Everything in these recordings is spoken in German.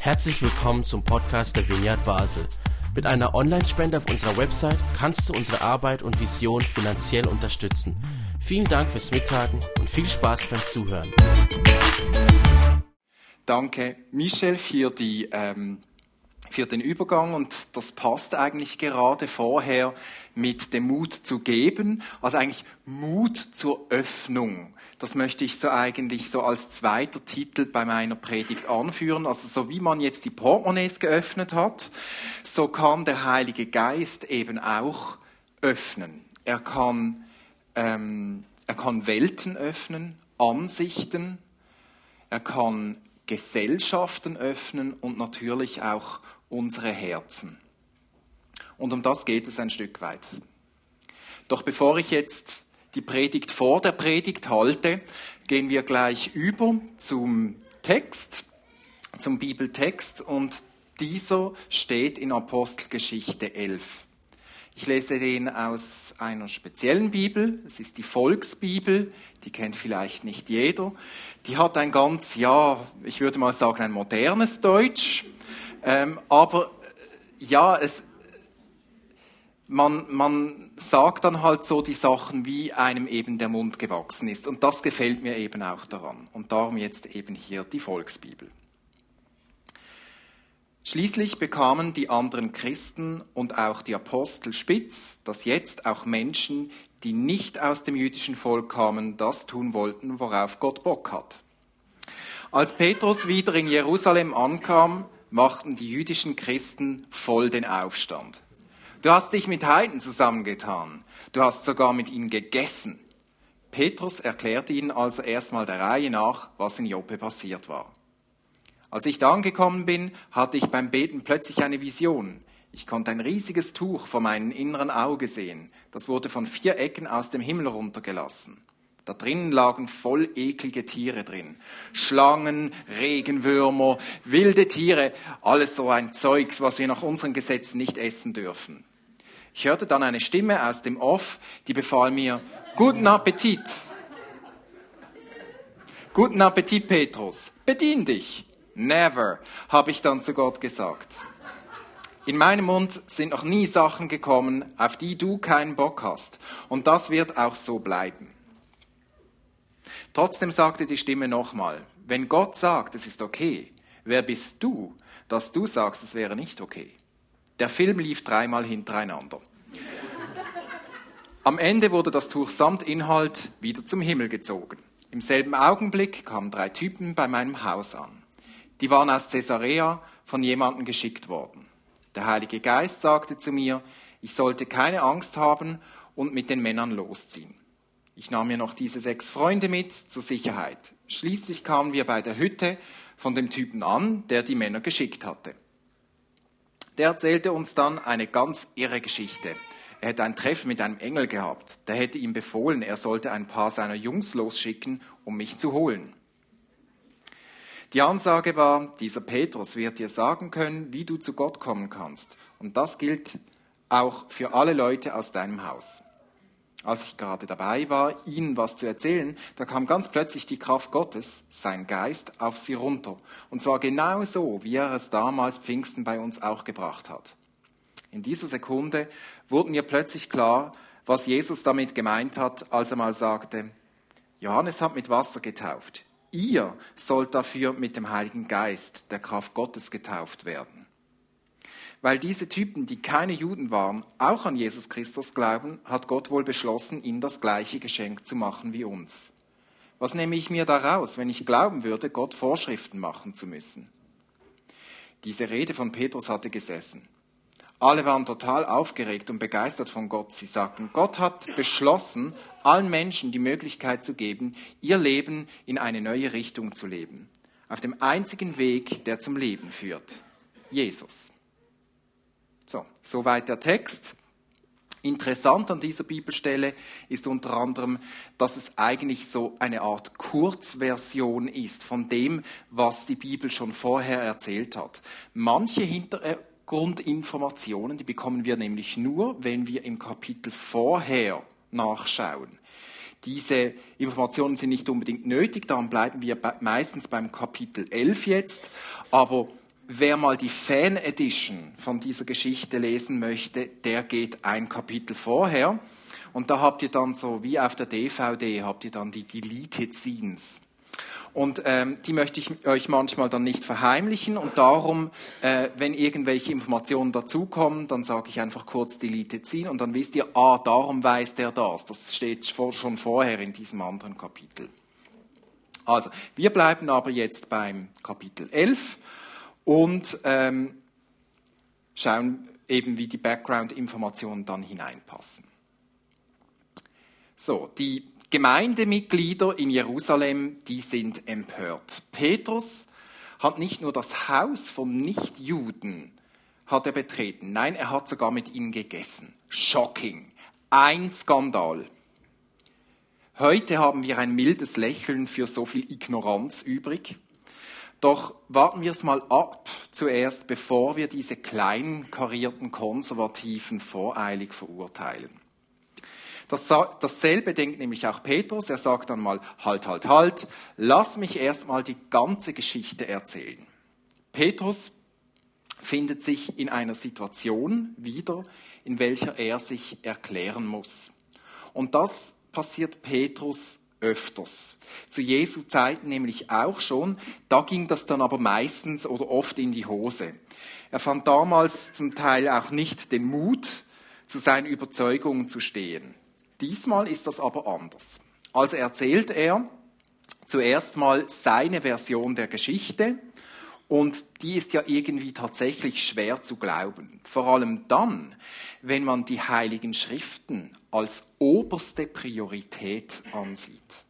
Herzlich willkommen zum Podcast der Vineyard Basel. Mit einer Online-Spende auf unserer Website kannst du unsere Arbeit und Vision finanziell unterstützen. Vielen Dank fürs Mittagen und viel Spaß beim Zuhören. Danke, Michel, für die ähm, für den Übergang und das passt eigentlich gerade vorher mit dem Mut zu geben, also eigentlich Mut zur Öffnung. Das möchte ich so eigentlich so als zweiter Titel bei meiner Predigt anführen. Also so wie man jetzt die Portemonnaies geöffnet hat, so kann der Heilige Geist eben auch öffnen. Er kann, ähm, er kann Welten öffnen, Ansichten, er kann Gesellschaften öffnen und natürlich auch unsere Herzen. Und um das geht es ein Stück weit. Doch bevor ich jetzt die Predigt vor der Predigt halte, gehen wir gleich über zum Text, zum Bibeltext und dieser steht in Apostelgeschichte 11. Ich lese den aus einer speziellen Bibel. Es ist die Volksbibel. Die kennt vielleicht nicht jeder. Die hat ein ganz, ja, ich würde mal sagen, ein modernes Deutsch. Ähm, aber äh, ja, es, man, man sagt dann halt so die Sachen, wie einem eben der Mund gewachsen ist. Und das gefällt mir eben auch daran. Und darum jetzt eben hier die Volksbibel. Schließlich bekamen die anderen Christen und auch die Apostel spitz, dass jetzt auch Menschen, die nicht aus dem jüdischen Volk kamen, das tun wollten, worauf Gott Bock hat. Als Petrus wieder in Jerusalem ankam, machten die jüdischen Christen voll den Aufstand. Du hast dich mit Heiden zusammengetan. Du hast sogar mit ihnen gegessen. Petrus erklärte ihnen also erstmal der Reihe nach, was in Joppe passiert war. Als ich da angekommen bin, hatte ich beim Beten plötzlich eine Vision. Ich konnte ein riesiges Tuch vor meinem inneren Auge sehen. Das wurde von vier Ecken aus dem Himmel runtergelassen. Da drinnen lagen voll eklige Tiere drin. Schlangen, Regenwürmer, wilde Tiere, alles so ein Zeugs, was wir nach unseren Gesetzen nicht essen dürfen. Ich hörte dann eine Stimme aus dem Off, die befahl mir, guten Appetit. Guten Appetit, Petrus. Bedien dich. Never, habe ich dann zu Gott gesagt. In meinem Mund sind noch nie Sachen gekommen, auf die du keinen Bock hast. Und das wird auch so bleiben. Trotzdem sagte die Stimme nochmal, wenn Gott sagt, es ist okay, wer bist du, dass du sagst, es wäre nicht okay? Der Film lief dreimal hintereinander. Am Ende wurde das Tuch samt Inhalt wieder zum Himmel gezogen. Im selben Augenblick kamen drei Typen bei meinem Haus an. Die waren aus Caesarea von jemandem geschickt worden. Der Heilige Geist sagte zu mir, ich sollte keine Angst haben und mit den Männern losziehen. Ich nahm mir noch diese sechs Freunde mit zur Sicherheit. Schließlich kamen wir bei der Hütte von dem Typen an, der die Männer geschickt hatte. Der erzählte uns dann eine ganz irre Geschichte. Er hätte ein Treffen mit einem Engel gehabt. Der hätte ihm befohlen, er sollte ein paar seiner Jungs losschicken, um mich zu holen. Die Ansage war, dieser Petrus wird dir sagen können, wie du zu Gott kommen kannst. Und das gilt auch für alle Leute aus deinem Haus als ich gerade dabei war, ihnen was zu erzählen, da kam ganz plötzlich die Kraft Gottes, sein Geist, auf sie runter. Und zwar genau so, wie er es damals Pfingsten bei uns auch gebracht hat. In dieser Sekunde wurde mir plötzlich klar, was Jesus damit gemeint hat, als er mal sagte, Johannes hat mit Wasser getauft. Ihr sollt dafür mit dem Heiligen Geist, der Kraft Gottes, getauft werden weil diese Typen, die keine Juden waren, auch an Jesus Christus glauben, hat Gott wohl beschlossen, ihnen das gleiche Geschenk zu machen wie uns. Was nehme ich mir daraus, wenn ich glauben würde, Gott Vorschriften machen zu müssen? Diese Rede von Petrus hatte gesessen. Alle waren total aufgeregt und begeistert von Gott. Sie sagten, Gott hat beschlossen, allen Menschen die Möglichkeit zu geben, ihr Leben in eine neue Richtung zu leben. Auf dem einzigen Weg, der zum Leben führt. Jesus. So, soweit der Text. Interessant an dieser Bibelstelle ist unter anderem, dass es eigentlich so eine Art Kurzversion ist von dem, was die Bibel schon vorher erzählt hat. Manche Hintergrundinformationen, die bekommen wir nämlich nur, wenn wir im Kapitel vorher nachschauen. Diese Informationen sind nicht unbedingt nötig, darum bleiben wir meistens beim Kapitel 11 jetzt. Aber wer mal die Fan Edition von dieser Geschichte lesen möchte, der geht ein Kapitel vorher. Und da habt ihr dann so, wie auf der DVD, habt ihr dann die Deleted Scenes. Und ähm, die möchte ich euch manchmal dann nicht verheimlichen. Und darum, äh, wenn irgendwelche Informationen dazukommen, dann sage ich einfach kurz Delete ziehen und dann wisst ihr, ah, darum weiß der das. Das steht schon vorher in diesem anderen Kapitel. Also, wir bleiben aber jetzt beim Kapitel 11 und ähm, schauen eben, wie die Background-Informationen dann hineinpassen. So, die Gemeindemitglieder in Jerusalem, die sind empört. Petrus hat nicht nur das Haus von Nichtjuden hat er betreten, nein, er hat sogar mit ihnen gegessen. Shocking. Ein Skandal. Heute haben wir ein mildes Lächeln für so viel Ignoranz übrig. Doch warten wir es mal ab zuerst, bevor wir diese kleinen karierten Konservativen voreilig verurteilen. Das, dasselbe denkt nämlich auch Petrus. Er sagt dann mal, halt, halt, halt, lass mich erstmal die ganze Geschichte erzählen. Petrus findet sich in einer Situation wieder, in welcher er sich erklären muss. Und das passiert Petrus öfters. Zu Jesu Zeiten nämlich auch schon. Da ging das dann aber meistens oder oft in die Hose. Er fand damals zum Teil auch nicht den Mut, zu seinen Überzeugungen zu stehen. Diesmal ist das aber anders. Also erzählt er zuerst mal seine Version der Geschichte und die ist ja irgendwie tatsächlich schwer zu glauben. Vor allem dann, wenn man die heiligen Schriften als oberste Priorität ansieht.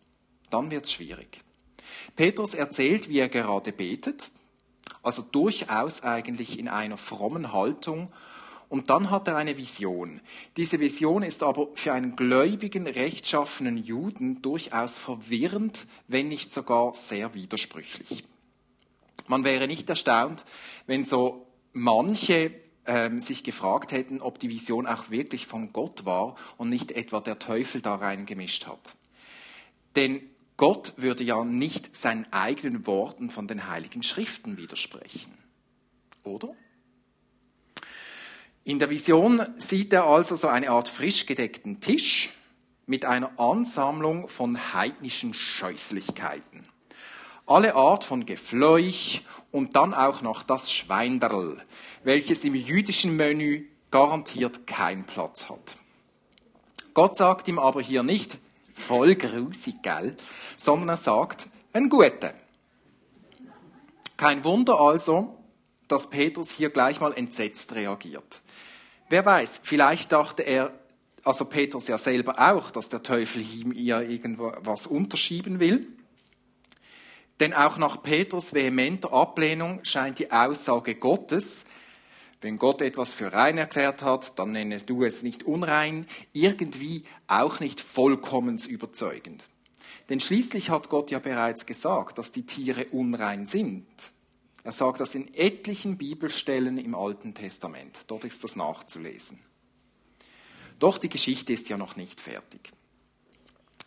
Dann wird es schwierig. Petrus erzählt, wie er gerade betet, also durchaus eigentlich in einer frommen Haltung und dann hat er eine Vision. Diese Vision ist aber für einen gläubigen, rechtschaffenen Juden durchaus verwirrend, wenn nicht sogar sehr widersprüchlich. Man wäre nicht erstaunt, wenn so manche ähm, sich gefragt hätten, ob die Vision auch wirklich von Gott war und nicht etwa der Teufel da reingemischt hat. Denn Gott würde ja nicht seinen eigenen Worten von den heiligen Schriften widersprechen. Oder? In der Vision sieht er also so eine Art frisch gedeckten Tisch mit einer Ansammlung von heidnischen Scheußlichkeiten. Alle Art von Gefleuch und dann auch noch das Schweinderl, welches im jüdischen Menü garantiert keinen Platz hat. Gott sagt ihm aber hier nicht, voll grusig, gell, sondern er sagt, ein guter. Kein Wunder also, dass Petrus hier gleich mal entsetzt reagiert. Wer weiß, vielleicht dachte er, also Petrus ja selber auch, dass der Teufel ihm ihr irgendwas unterschieben will. Denn auch nach Petrus vehementer Ablehnung scheint die Aussage Gottes, wenn Gott etwas für rein erklärt hat, dann nennest du es nicht unrein, irgendwie auch nicht vollkommen überzeugend. Denn schließlich hat Gott ja bereits gesagt, dass die Tiere unrein sind. Er sagt das in etlichen Bibelstellen im Alten Testament. Dort ist das nachzulesen. Doch die Geschichte ist ja noch nicht fertig.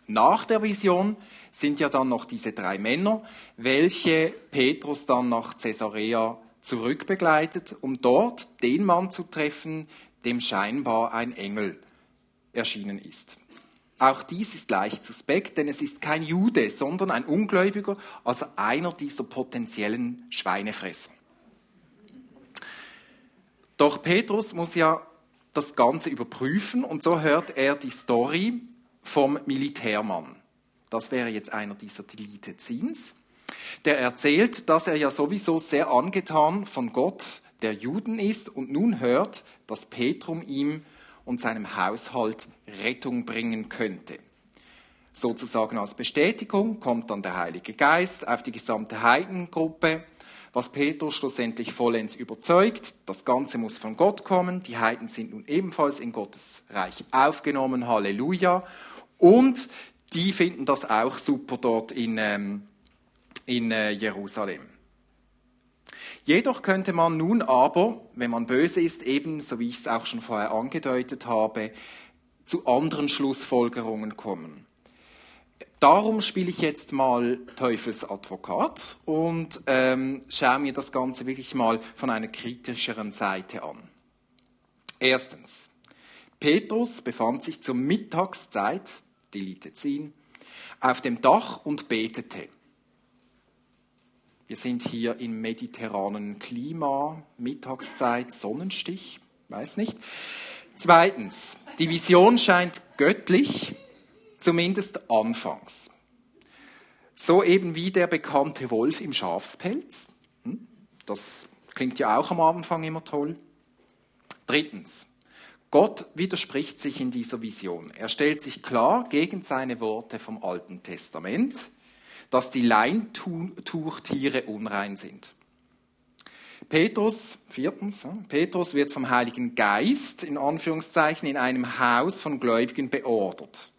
Nach der Vision sind ja dann noch diese drei Männer, welche Petrus dann nach Caesarea zurückbegleitet, um dort den Mann zu treffen, dem scheinbar ein Engel erschienen ist. Auch dies ist leicht suspekt, denn es ist kein Jude, sondern ein Ungläubiger, also einer dieser potenziellen Schweinefresser. Doch Petrus muss ja das Ganze überprüfen und so hört er die Story vom Militärmann. Das wäre jetzt einer dieser Scenes. Der erzählt, dass er ja sowieso sehr angetan von Gott der Juden ist und nun hört, dass Petrum ihm und seinem Haushalt Rettung bringen könnte. Sozusagen als Bestätigung kommt dann der Heilige Geist auf die gesamte Heidengruppe, was Petrus schlussendlich vollends überzeugt. Das Ganze muss von Gott kommen. Die Heiden sind nun ebenfalls in Gottes Reich aufgenommen. Halleluja. Und die finden das auch super dort in, ähm, in äh, Jerusalem. Jedoch könnte man nun aber, wenn man böse ist, eben, so wie ich es auch schon vorher angedeutet habe, zu anderen Schlussfolgerungen kommen. Darum spiele ich jetzt mal Teufelsadvokat und ähm, schaue mir das Ganze wirklich mal von einer kritischeren Seite an. Erstens, Petrus befand sich zur Mittagszeit, Delete ziehen, auf dem Dach und betete. Wir sind hier im mediterranen Klima, Mittagszeit, Sonnenstich, weiß nicht. Zweitens, die Vision scheint göttlich, zumindest anfangs. So eben wie der bekannte Wolf im Schafspelz. Hm? Das klingt ja auch am Anfang immer toll. Drittens, Gott widerspricht sich in dieser Vision. Er stellt sich klar gegen seine Worte vom Alten Testament, dass die Leintuchtiere unrein sind. Petrus, viertens, Petrus wird vom Heiligen Geist in Anführungszeichen in einem Haus von Gläubigen beordert.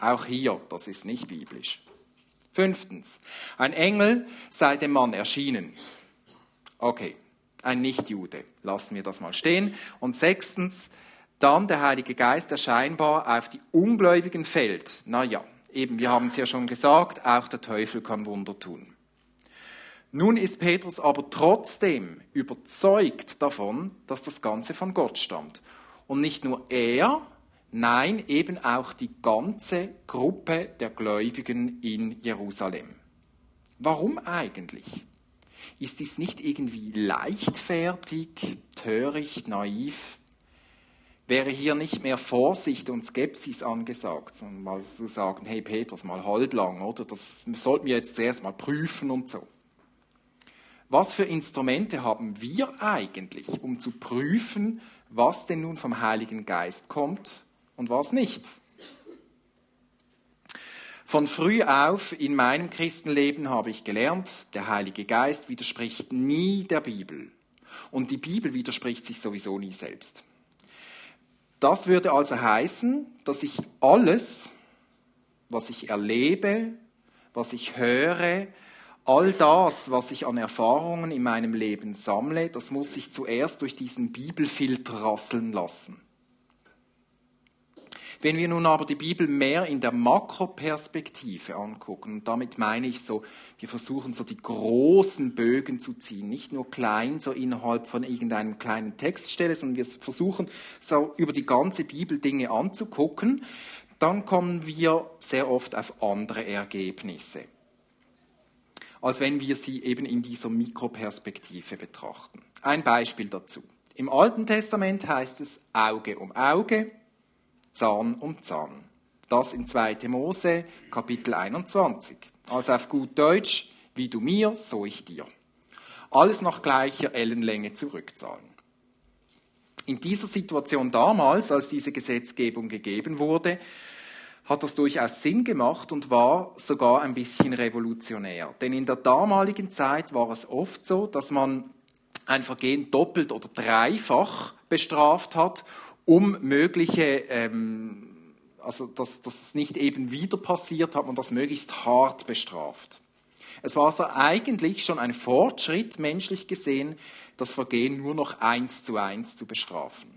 Auch hier, das ist nicht biblisch. Fünftens, ein Engel sei dem Mann erschienen. Okay, ein Nichtjude. Lassen wir das mal stehen. Und sechstens, dann der Heilige Geist, der scheinbar auf die Ungläubigen fällt. Naja, eben, wir haben es ja schon gesagt, auch der Teufel kann Wunder tun. Nun ist Petrus aber trotzdem überzeugt davon, dass das Ganze von Gott stammt. Und nicht nur er, nein, eben auch die ganze Gruppe der Gläubigen in Jerusalem. Warum eigentlich? Ist dies nicht irgendwie leichtfertig, töricht, naiv? Wäre hier nicht mehr Vorsicht und Skepsis angesagt, sondern mal zu sagen, hey Petrus, mal halblang, oder? Das sollten wir jetzt zuerst mal prüfen und so. Was für Instrumente haben wir eigentlich, um zu prüfen, was denn nun vom Heiligen Geist kommt und was nicht? Von früh auf in meinem Christenleben habe ich gelernt, der Heilige Geist widerspricht nie der Bibel. Und die Bibel widerspricht sich sowieso nie selbst. Das würde also heißen, dass ich alles, was ich erlebe, was ich höre, all das, was ich an Erfahrungen in meinem Leben sammle, das muss ich zuerst durch diesen Bibelfilter rasseln lassen. Wenn wir nun aber die Bibel mehr in der Makroperspektive angucken, und damit meine ich so, wir versuchen so die großen Bögen zu ziehen, nicht nur klein, so innerhalb von irgendeinem kleinen Textstelle, sondern wir versuchen so über die ganze Bibel Dinge anzugucken, dann kommen wir sehr oft auf andere Ergebnisse, als wenn wir sie eben in dieser Mikroperspektive betrachten. Ein Beispiel dazu. Im Alten Testament heißt es Auge um Auge, Zahn um Zahn. Das in 2. Mose, Kapitel 21. Also auf gut Deutsch, wie du mir, so ich dir. Alles nach gleicher Ellenlänge zurückzahlen. In dieser Situation damals, als diese Gesetzgebung gegeben wurde, hat das durchaus Sinn gemacht und war sogar ein bisschen revolutionär. Denn in der damaligen Zeit war es oft so, dass man ein Vergehen doppelt oder dreifach bestraft hat um mögliche, ähm, also dass das nicht eben wieder passiert, hat man das möglichst hart bestraft. Es war also eigentlich schon ein Fortschritt, menschlich gesehen, das Vergehen nur noch eins zu eins zu bestrafen.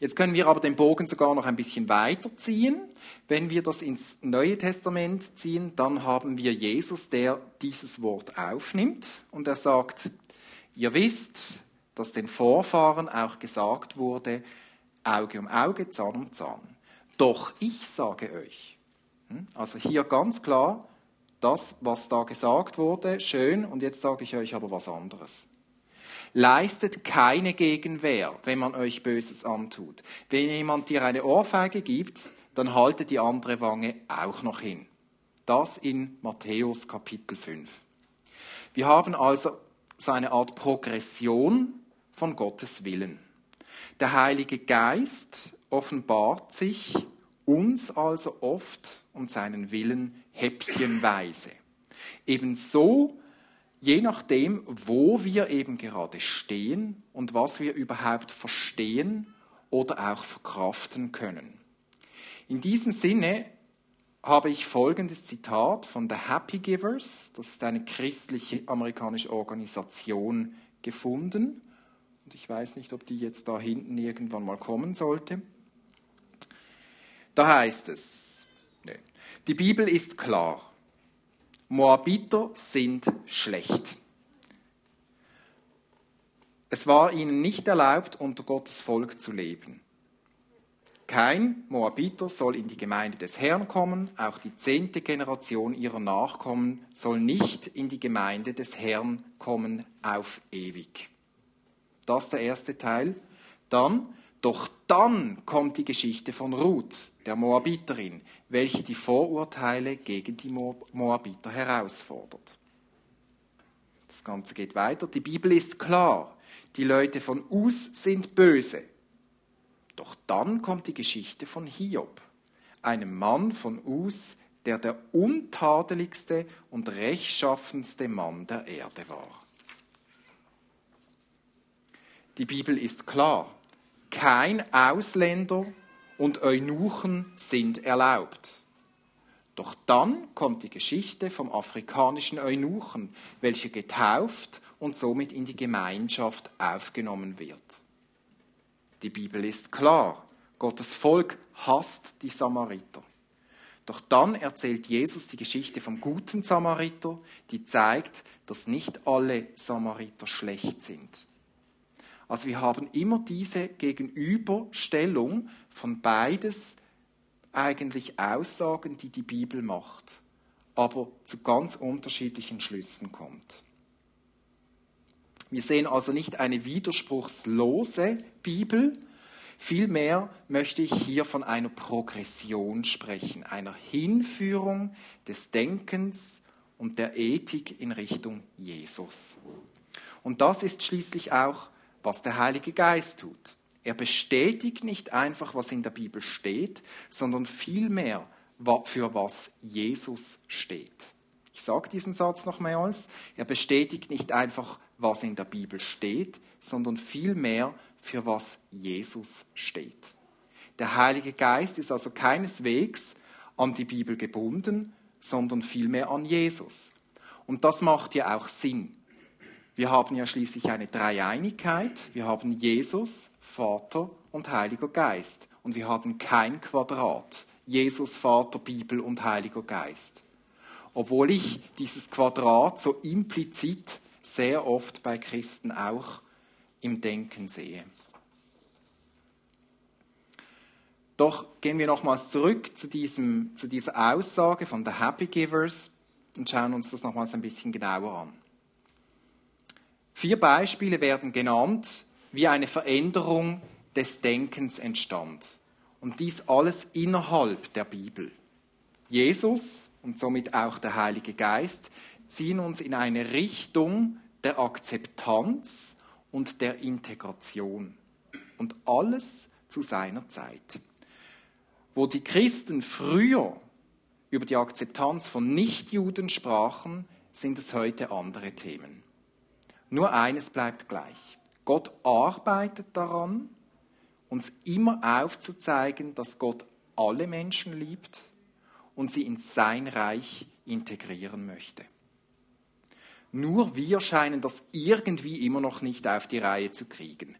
Jetzt können wir aber den Bogen sogar noch ein bisschen weiterziehen. Wenn wir das ins Neue Testament ziehen, dann haben wir Jesus, der dieses Wort aufnimmt und er sagt, ihr wisst, dass den Vorfahren auch gesagt wurde, Auge um Auge, Zahn um Zahn. Doch ich sage euch, hm? also hier ganz klar, das, was da gesagt wurde, schön, und jetzt sage ich euch aber was anderes. Leistet keine Gegenwehr, wenn man euch Böses antut. Wenn jemand dir eine Ohrfeige gibt, dann haltet die andere Wange auch noch hin. Das in Matthäus Kapitel 5. Wir haben also so eine Art Progression von Gottes Willen. Der Heilige Geist offenbart sich uns also oft und seinen Willen häppchenweise. Ebenso, je nachdem, wo wir eben gerade stehen und was wir überhaupt verstehen oder auch verkraften können. In diesem Sinne habe ich folgendes Zitat von The Happy Givers, das ist eine christliche amerikanische Organisation, gefunden. Und ich weiß nicht, ob die jetzt da hinten irgendwann mal kommen sollte. Da heißt es, die Bibel ist klar. Moabiter sind schlecht. Es war ihnen nicht erlaubt, unter Gottes Volk zu leben. Kein Moabiter soll in die Gemeinde des Herrn kommen, auch die zehnte Generation ihrer Nachkommen soll nicht in die Gemeinde des Herrn kommen auf ewig. Das ist der erste Teil. Dann, doch dann kommt die Geschichte von Ruth, der Moabiterin, welche die Vorurteile gegen die Moabiter herausfordert. Das Ganze geht weiter. Die Bibel ist klar. Die Leute von Us sind böse. Doch dann kommt die Geschichte von Hiob, einem Mann von Us, der der untadeligste und rechtschaffenste Mann der Erde war. Die Bibel ist klar. Kein Ausländer und Eunuchen sind erlaubt. Doch dann kommt die Geschichte vom afrikanischen Eunuchen, welcher getauft und somit in die Gemeinschaft aufgenommen wird. Die Bibel ist klar. Gottes Volk hasst die Samariter. Doch dann erzählt Jesus die Geschichte vom guten Samariter, die zeigt, dass nicht alle Samariter schlecht sind. Also wir haben immer diese Gegenüberstellung von beides eigentlich Aussagen, die die Bibel macht, aber zu ganz unterschiedlichen Schlüssen kommt. Wir sehen also nicht eine widerspruchslose Bibel, vielmehr möchte ich hier von einer Progression sprechen, einer Hinführung des Denkens und der Ethik in Richtung Jesus. Und das ist schließlich auch, was der Heilige Geist tut. Er bestätigt nicht einfach, was in der Bibel steht, sondern vielmehr, für was Jesus steht. Ich sage diesen Satz nochmals. Er bestätigt nicht einfach, was in der Bibel steht, sondern vielmehr, für was Jesus steht. Der Heilige Geist ist also keineswegs an die Bibel gebunden, sondern vielmehr an Jesus. Und das macht ja auch Sinn. Wir haben ja schließlich eine Dreieinigkeit. Wir haben Jesus, Vater und Heiliger Geist. Und wir haben kein Quadrat. Jesus, Vater, Bibel und Heiliger Geist. Obwohl ich dieses Quadrat so implizit sehr oft bei Christen auch im Denken sehe. Doch gehen wir nochmals zurück zu, diesem, zu dieser Aussage von der Happy Givers und schauen uns das nochmals ein bisschen genauer an. Vier Beispiele werden genannt, wie eine Veränderung des Denkens entstand. Und dies alles innerhalb der Bibel. Jesus und somit auch der Heilige Geist ziehen uns in eine Richtung der Akzeptanz und der Integration. Und alles zu seiner Zeit. Wo die Christen früher über die Akzeptanz von Nichtjuden sprachen, sind es heute andere Themen. Nur eines bleibt gleich. Gott arbeitet daran, uns immer aufzuzeigen, dass Gott alle Menschen liebt und sie in sein Reich integrieren möchte. Nur wir scheinen das irgendwie immer noch nicht auf die Reihe zu kriegen.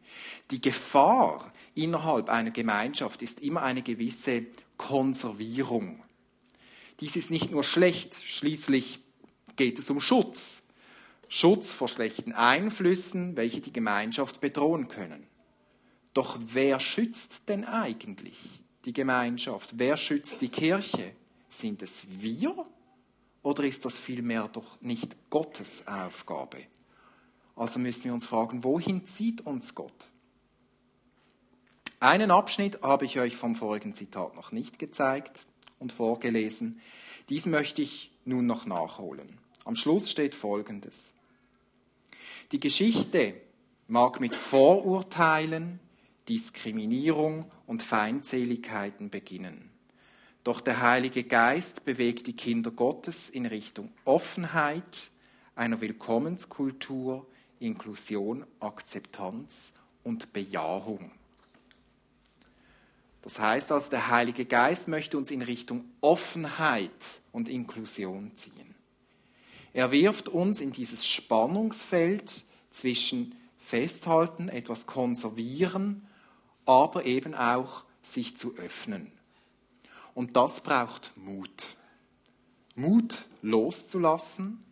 Die Gefahr innerhalb einer Gemeinschaft ist immer eine gewisse Konservierung. Dies ist nicht nur schlecht, schließlich geht es um Schutz. Schutz vor schlechten Einflüssen, welche die Gemeinschaft bedrohen können. Doch wer schützt denn eigentlich die Gemeinschaft? Wer schützt die Kirche? Sind es wir oder ist das vielmehr doch nicht Gottes Aufgabe? Also müssen wir uns fragen, wohin zieht uns Gott? Einen Abschnitt habe ich euch vom vorigen Zitat noch nicht gezeigt und vorgelesen. Diesen möchte ich nun noch nachholen. Am Schluss steht Folgendes. Die Geschichte mag mit Vorurteilen, Diskriminierung und Feindseligkeiten beginnen. Doch der Heilige Geist bewegt die Kinder Gottes in Richtung Offenheit, einer Willkommenskultur, Inklusion, Akzeptanz und Bejahung. Das heißt also, der Heilige Geist möchte uns in Richtung Offenheit und Inklusion ziehen. Er wirft uns in dieses Spannungsfeld zwischen Festhalten, etwas konservieren, aber eben auch sich zu öffnen. Und das braucht Mut. Mut loszulassen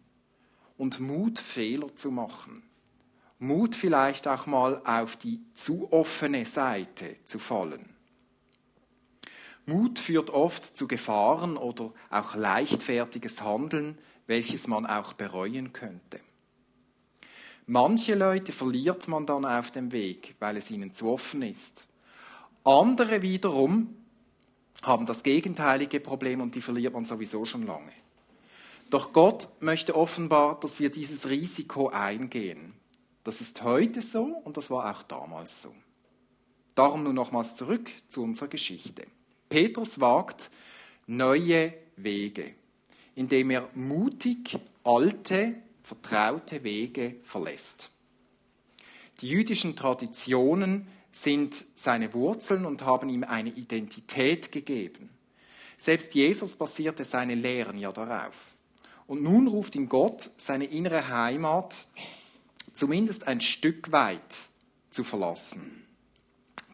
und Mut Fehler zu machen. Mut vielleicht auch mal auf die zu offene Seite zu fallen. Mut führt oft zu Gefahren oder auch leichtfertiges Handeln, welches man auch bereuen könnte. Manche Leute verliert man dann auf dem Weg, weil es ihnen zu offen ist. Andere wiederum haben das gegenteilige Problem und die verliert man sowieso schon lange. Doch Gott möchte offenbar, dass wir dieses Risiko eingehen. Das ist heute so und das war auch damals so. Darum nun nochmals zurück zu unserer Geschichte. Petrus wagt neue Wege, indem er mutig alte, vertraute Wege verlässt. Die jüdischen Traditionen sind seine Wurzeln und haben ihm eine Identität gegeben. Selbst Jesus basierte seine Lehren ja darauf. Und nun ruft ihn Gott, seine innere Heimat zumindest ein Stück weit zu verlassen.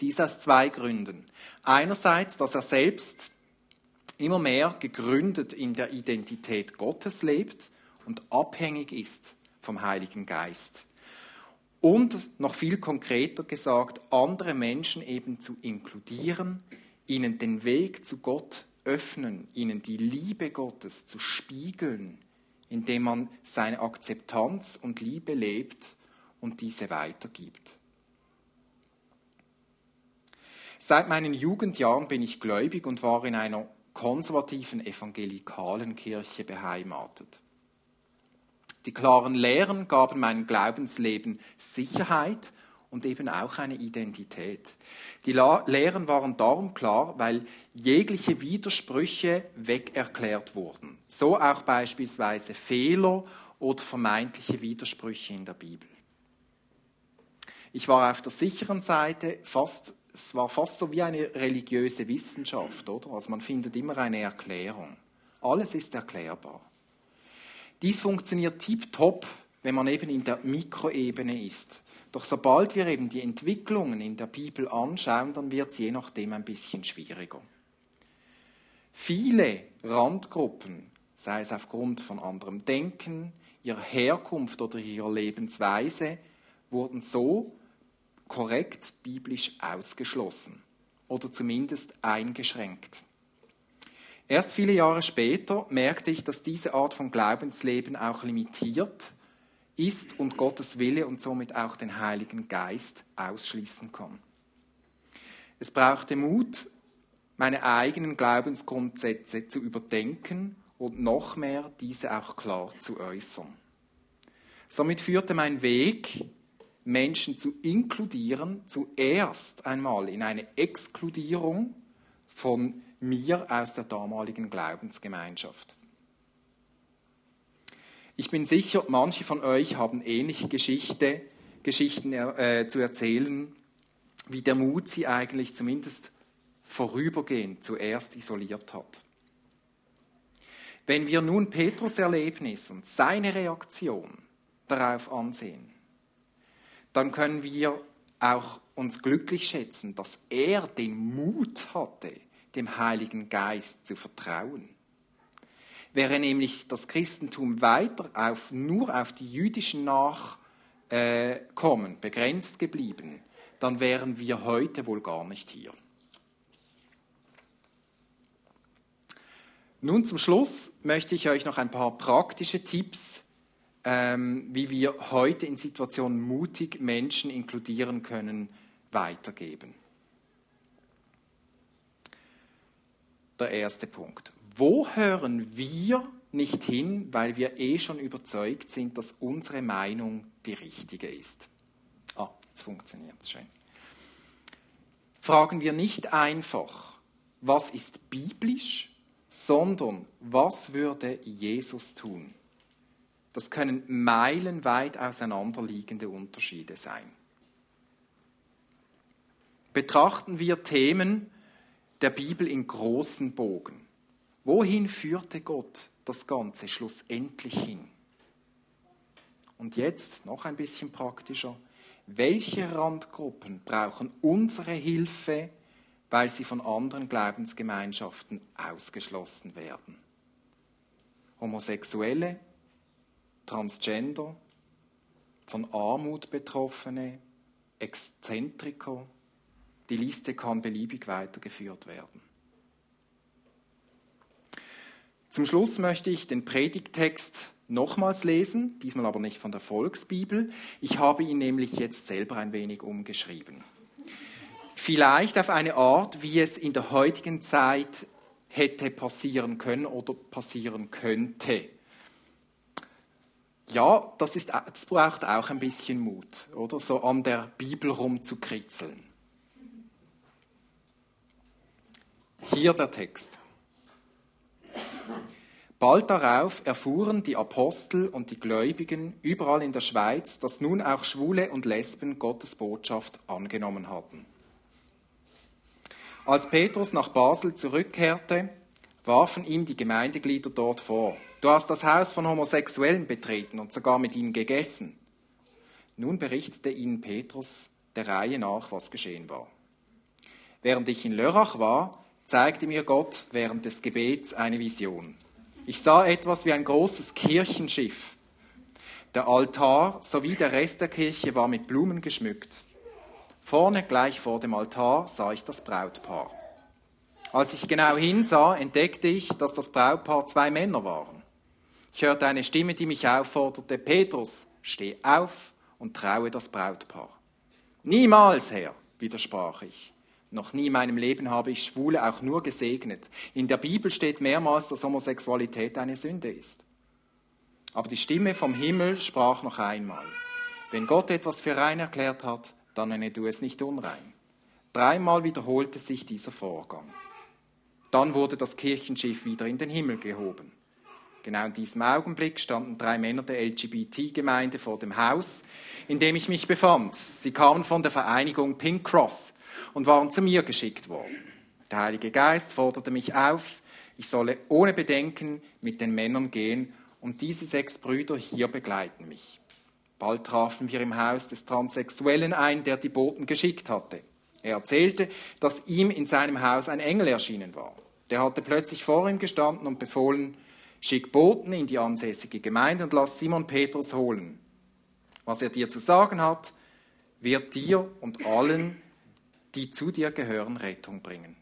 Dies aus zwei Gründen. Einerseits, dass er selbst immer mehr gegründet in der Identität Gottes lebt und abhängig ist vom Heiligen Geist. Und noch viel konkreter gesagt, andere Menschen eben zu inkludieren, ihnen den Weg zu Gott öffnen, ihnen die Liebe Gottes zu spiegeln, indem man seine Akzeptanz und Liebe lebt und diese weitergibt. Seit meinen Jugendjahren bin ich gläubig und war in einer konservativen evangelikalen Kirche beheimatet. Die klaren Lehren gaben meinem Glaubensleben Sicherheit und eben auch eine Identität. Die Lehren waren darum klar, weil jegliche Widersprüche wegerklärt wurden. So auch beispielsweise Fehler oder vermeintliche Widersprüche in der Bibel. Ich war auf der sicheren Seite, fast, es war fast so wie eine religiöse Wissenschaft, oder? Also man findet immer eine Erklärung. Alles ist erklärbar. Dies funktioniert tiptop, wenn man eben in der Mikroebene ist. Doch sobald wir eben die Entwicklungen in der Bibel anschauen, dann wird es je nachdem ein bisschen schwieriger. Viele Randgruppen, sei es aufgrund von anderem Denken, ihrer Herkunft oder ihrer Lebensweise, wurden so korrekt biblisch ausgeschlossen oder zumindest eingeschränkt. Erst viele Jahre später merkte ich, dass diese Art von Glaubensleben auch limitiert ist und Gottes Wille und somit auch den Heiligen Geist ausschließen kann. Es brauchte Mut, meine eigenen Glaubensgrundsätze zu überdenken und noch mehr diese auch klar zu äußern. Somit führte mein Weg, Menschen zu inkludieren, zuerst einmal in eine Exkludierung von mir aus der damaligen Glaubensgemeinschaft. Ich bin sicher, manche von euch haben ähnliche Geschichte, Geschichten äh, zu erzählen, wie der Mut sie eigentlich zumindest vorübergehend zuerst isoliert hat. Wenn wir nun Petrus Erlebnis und seine Reaktion darauf ansehen, dann können wir auch uns glücklich schätzen, dass er den Mut hatte, dem Heiligen Geist zu vertrauen. Wäre nämlich das Christentum weiter auf, nur auf die jüdischen Nachkommen begrenzt geblieben, dann wären wir heute wohl gar nicht hier. Nun zum Schluss möchte ich euch noch ein paar praktische Tipps, ähm, wie wir heute in Situationen mutig Menschen inkludieren können, weitergeben. Der erste Punkt. Wo hören wir nicht hin, weil wir eh schon überzeugt sind, dass unsere Meinung die richtige ist? Ah, jetzt funktioniert es schön. Fragen wir nicht einfach, was ist biblisch, sondern was würde Jesus tun? Das können meilenweit auseinanderliegende Unterschiede sein. Betrachten wir Themen der Bibel in großen Bogen. Wohin führte Gott das Ganze schlussendlich hin? Und jetzt noch ein bisschen praktischer. Welche Randgruppen brauchen unsere Hilfe, weil sie von anderen Glaubensgemeinschaften ausgeschlossen werden. Homosexuelle, Transgender, von Armut Betroffene, Exzentriker, die Liste kann beliebig weitergeführt werden. Zum Schluss möchte ich den Predigtext nochmals lesen, diesmal aber nicht von der Volksbibel. Ich habe ihn nämlich jetzt selber ein wenig umgeschrieben. Vielleicht auf eine Art, wie es in der heutigen Zeit hätte passieren können oder passieren könnte. Ja, das, ist, das braucht auch ein bisschen Mut, oder? So an der Bibel rumzukritzeln. Hier der Text. Bald darauf erfuhren die Apostel und die Gläubigen überall in der Schweiz, dass nun auch Schwule und Lesben Gottes Botschaft angenommen hatten. Als Petrus nach Basel zurückkehrte, warfen ihm die Gemeindeglieder dort vor. Du hast das Haus von Homosexuellen betreten und sogar mit ihnen gegessen. Nun berichtete ihnen Petrus der Reihe nach, was geschehen war. Während ich in Lörrach war, zeigte mir Gott während des Gebets eine Vision. Ich sah etwas wie ein großes Kirchenschiff. Der Altar sowie der Rest der Kirche war mit Blumen geschmückt. Vorne gleich vor dem Altar sah ich das Brautpaar. Als ich genau hinsah, entdeckte ich, dass das Brautpaar zwei Männer waren. Ich hörte eine Stimme, die mich aufforderte, Petrus, steh auf und traue das Brautpaar. Niemals, Herr, widersprach ich. Noch nie in meinem Leben habe ich Schwule auch nur gesegnet. In der Bibel steht mehrmals, dass Homosexualität eine Sünde ist. Aber die Stimme vom Himmel sprach noch einmal. Wenn Gott etwas für rein erklärt hat, dann nenne du es nicht unrein. Dreimal wiederholte sich dieser Vorgang. Dann wurde das Kirchenschiff wieder in den Himmel gehoben. Genau in diesem Augenblick standen drei Männer der LGBT-Gemeinde vor dem Haus, in dem ich mich befand. Sie kamen von der Vereinigung Pink Cross und waren zu mir geschickt worden. Der Heilige Geist forderte mich auf, ich solle ohne Bedenken mit den Männern gehen und diese sechs Brüder hier begleiten mich. Bald trafen wir im Haus des Transsexuellen ein, der die Boten geschickt hatte. Er erzählte, dass ihm in seinem Haus ein Engel erschienen war. Der hatte plötzlich vor ihm gestanden und befohlen, schick Boten in die ansässige Gemeinde und lass Simon Petrus holen. Was er dir zu sagen hat, wird dir und allen, die zu dir gehören, Rettung bringen.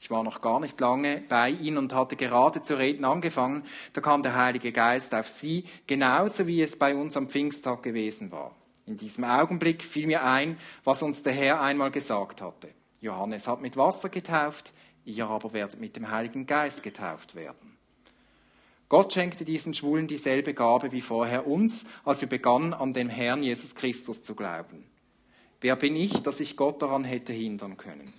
Ich war noch gar nicht lange bei ihnen und hatte gerade zu reden angefangen. Da kam der Heilige Geist auf sie, genauso wie es bei uns am Pfingsttag gewesen war. In diesem Augenblick fiel mir ein, was uns der Herr einmal gesagt hatte. Johannes hat mit Wasser getauft, ihr aber werdet mit dem Heiligen Geist getauft werden. Gott schenkte diesen Schwulen dieselbe Gabe wie vorher uns, als wir begannen, an den Herrn Jesus Christus zu glauben. Wer bin ich, dass ich Gott daran hätte hindern können?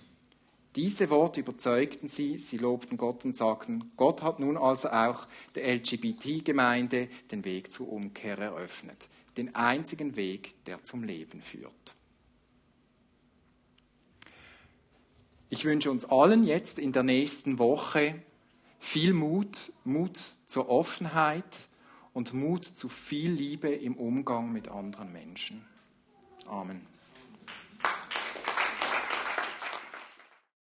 Diese Worte überzeugten sie, sie lobten Gott und sagten, Gott hat nun also auch der LGBT-Gemeinde den Weg zur Umkehr eröffnet, den einzigen Weg, der zum Leben führt. Ich wünsche uns allen jetzt in der nächsten Woche viel Mut, Mut zur Offenheit und Mut zu viel Liebe im Umgang mit anderen Menschen. Amen.